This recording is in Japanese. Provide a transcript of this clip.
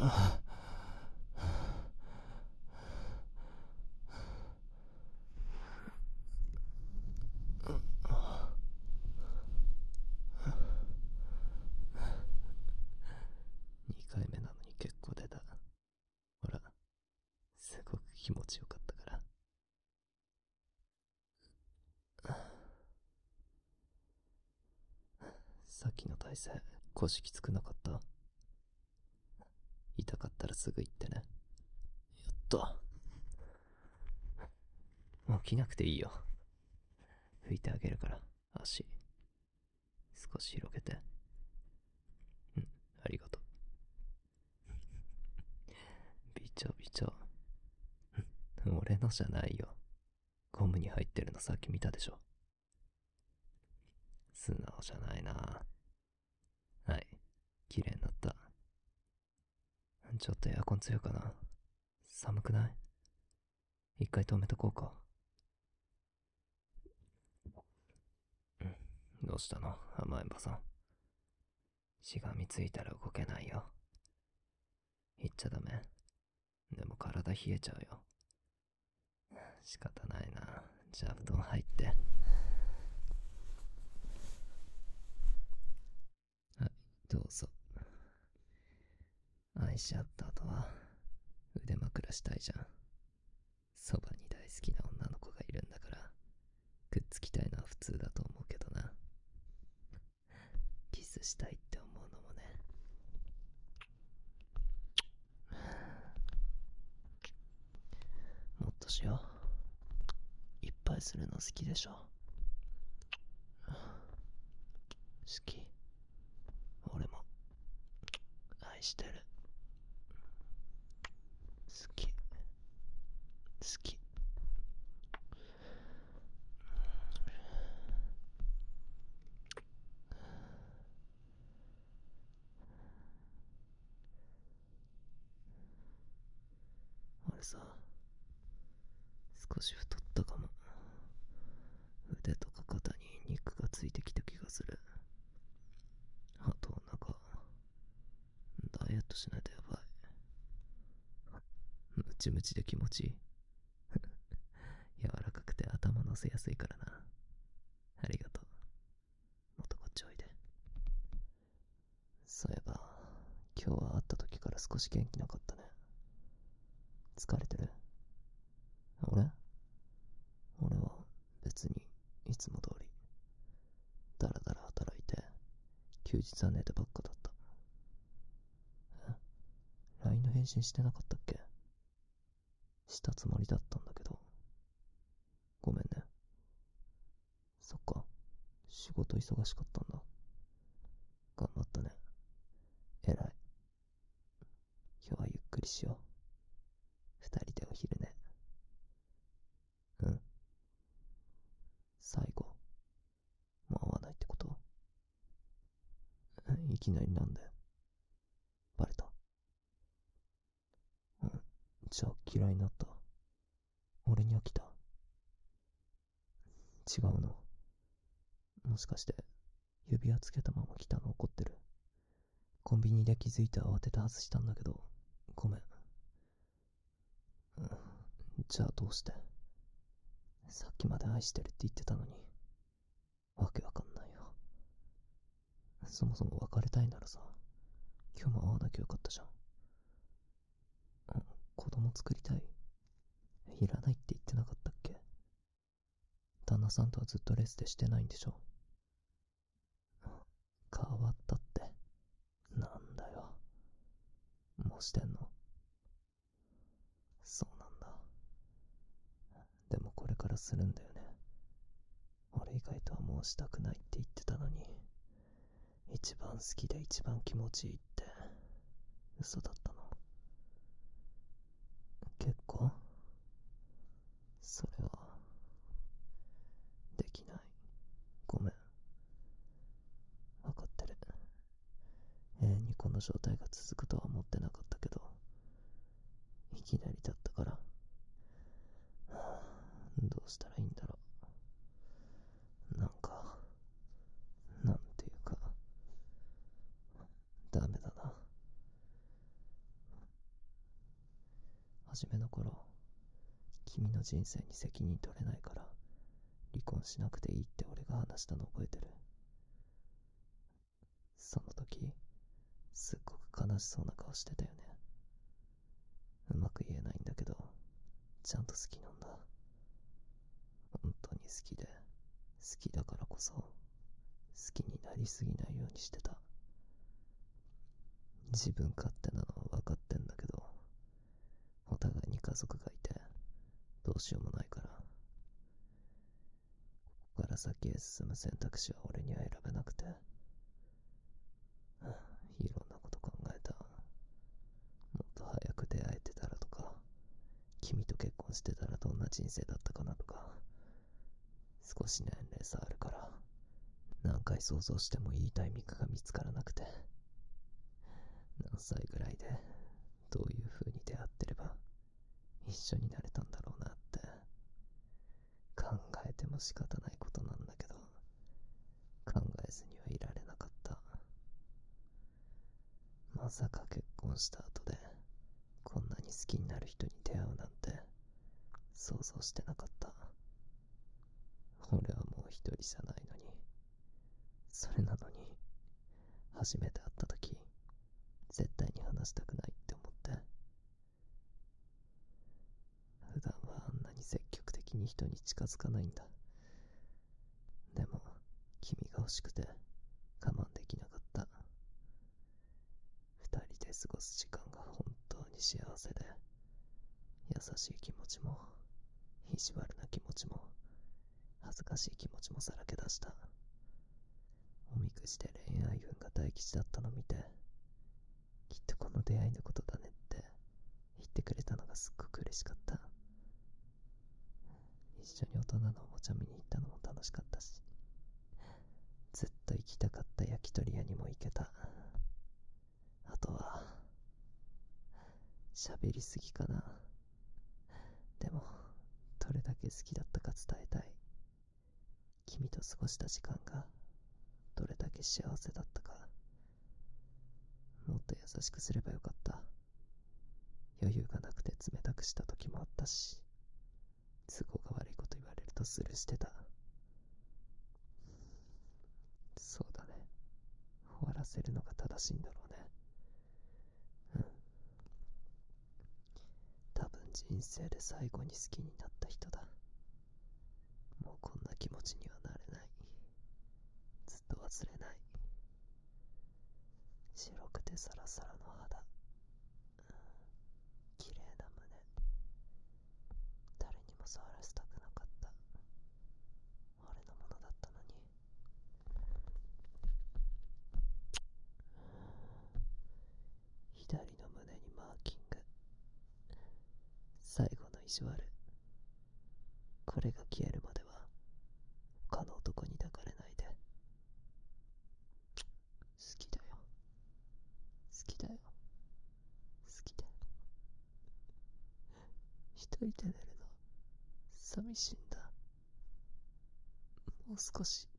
2回目なのに結構出た。ほら、すごく気持ちよかったから。さっきの体勢、腰きつくなかった？痛かったらすぐ言ってね。やっと。もう着なくていいよ。拭いてあげるから、足。少し広げて。うん、ありがとう。びちょびちょ。俺のじゃないよ。ゴムに入ってるのさっき見たでしょ。素直じゃないな。はい、綺麗になった。ちょっとエアコン強いかな。寒くない？一回止めとこうか。どうしたの？甘えんばさん。しがみついたら動けないよ。言っちゃダメ。でも体冷えちゃうよ。仕方ないな。じゃあ布団入って。はい、どうぞ。愛し合った後は腕枕したいじゃん。そばに大好きな女の子がいるんだから、くっつきたいのは普通だと思うけどな。キスしたいって思うのもね。もっとしよう。いっぱいするの好きでしょ。好き。俺も愛してる。好き。好き。俺さ、少し太ったかも。腕とか肩に肉がついてきた気がする。あとなんか、ダイエットしないとやばい。ムチムチで気持ちいい。柔らかくて頭乗せやすいからな。ありがとう。もっとこっちおいで。そういえば、今日は会った時から少し元気なかった。疲れてる俺？俺は別にいつも通り、だらだら働いて、休日は寝てばっかだった。え ?LINE の返信してなかったっけ？したつもりだったんだけど。ごめんね。そっか。仕事忙しかったんだ。頑張ったね。偉い。今日はゆっくりしよう。二人でお昼寝。うん。最後。もう会わないってこと？いきなりなんでバレたうん。じゃあ嫌いになった。俺に飽きた。違うの。もしかして、指輪つけたまま来たの怒ってる。コンビニで気づいて慌てて外したんだけど、ごめん。じゃあどうして？さっきまで愛してるって言ってたのに。わけわかんないよ。そもそも別れたいならさ、今日も会わなきゃよかったじゃ。ん子供作りたいいらないって言ってなかったっけ？旦那さんとはずっとレスでしてないんでしょ？変わったって。なんだよ。もうしてんのそうなんだ。でもこれからするんだよね。俺以外とはもうしたくないって言ってたのに、一番好きで一番気持ちいいって、嘘だったの。結構？それは、できない。ごめん。わかってる。永遠にこの状態が続くとは思ってなかったけど、いきなりだったから、うしたらいいんだろう。なんか、なんていうか、ダメだな。初めの頃、君の人生に責任取れないから、離婚しなくていいって俺が話したの覚えてる。その時、すっごく悲しそうな顔してたよね。うまく言えないんだけど、ちゃんと好きなんだ。本当に好きで、好きだからこそ、好きになりすぎないようにしてた。自分勝手なのは分かってんだけど、お互いに家族がいて、どうしようもないから。ここから先へ進む選択肢は俺には選べなくて。いろんなこと考えた。もっと早く出会えてたらとか、君と結婚してたらどんな人生だったかなとか、少し年齢差あるから、何回想像してもいいタイミングが見つからなくて。何歳ぐらいで、どういう風に出会ってれば、一緒になれたんだろうなって、考えても仕方ないことなんだけど、考えずにはいられなかった。まさか結婚した後で、こんなに好きになる人に出会うなんて、想像してなかった。俺はもう一人じゃないのに、それなのに、初めて会った時、絶対に話したくないって思って。普段はあんなに積極的に人に近づかないんだ。でも、君が欲しくて我慢できなかった。二人で過ごす時間が本当に幸せで、優しい気持ちも、意地悪な気持ちも、恥ずかしい気持ちもさらけ出した。おみくじで恋愛運が大吉だったの見て、きっとこの出会いのことだねって言ってくれたのがすっごく嬉しかった。一緒に大人のおもちゃ見に行ったのも楽しかったし、ずっと行きたかった焼き鳥屋にも行けた。あとは、喋りすぎかな。でも、どれだけ好きだったか伝えたい。君と過ごした時間が、どれだけ幸せだったか。もっと優しくすればよかった。余裕がなくて冷たくした時もあったし、都合が悪いこと言われるとスルーしてた。そうだね。終わらせるのが正しいんだろうね。うん。多分人生で最後に好きになった人だ。もうこんな気持ちには。忘れない。白くてサラサラの肌、綺麗な胸。誰にも触らせたくなかった。俺のものだったのに。左の胸にマーキング。最後の意地悪これが消えるまでは他の男に抱かれないで好きだよ好きだよ好きだよ一人で寝るの寂しいんだ。もう少し。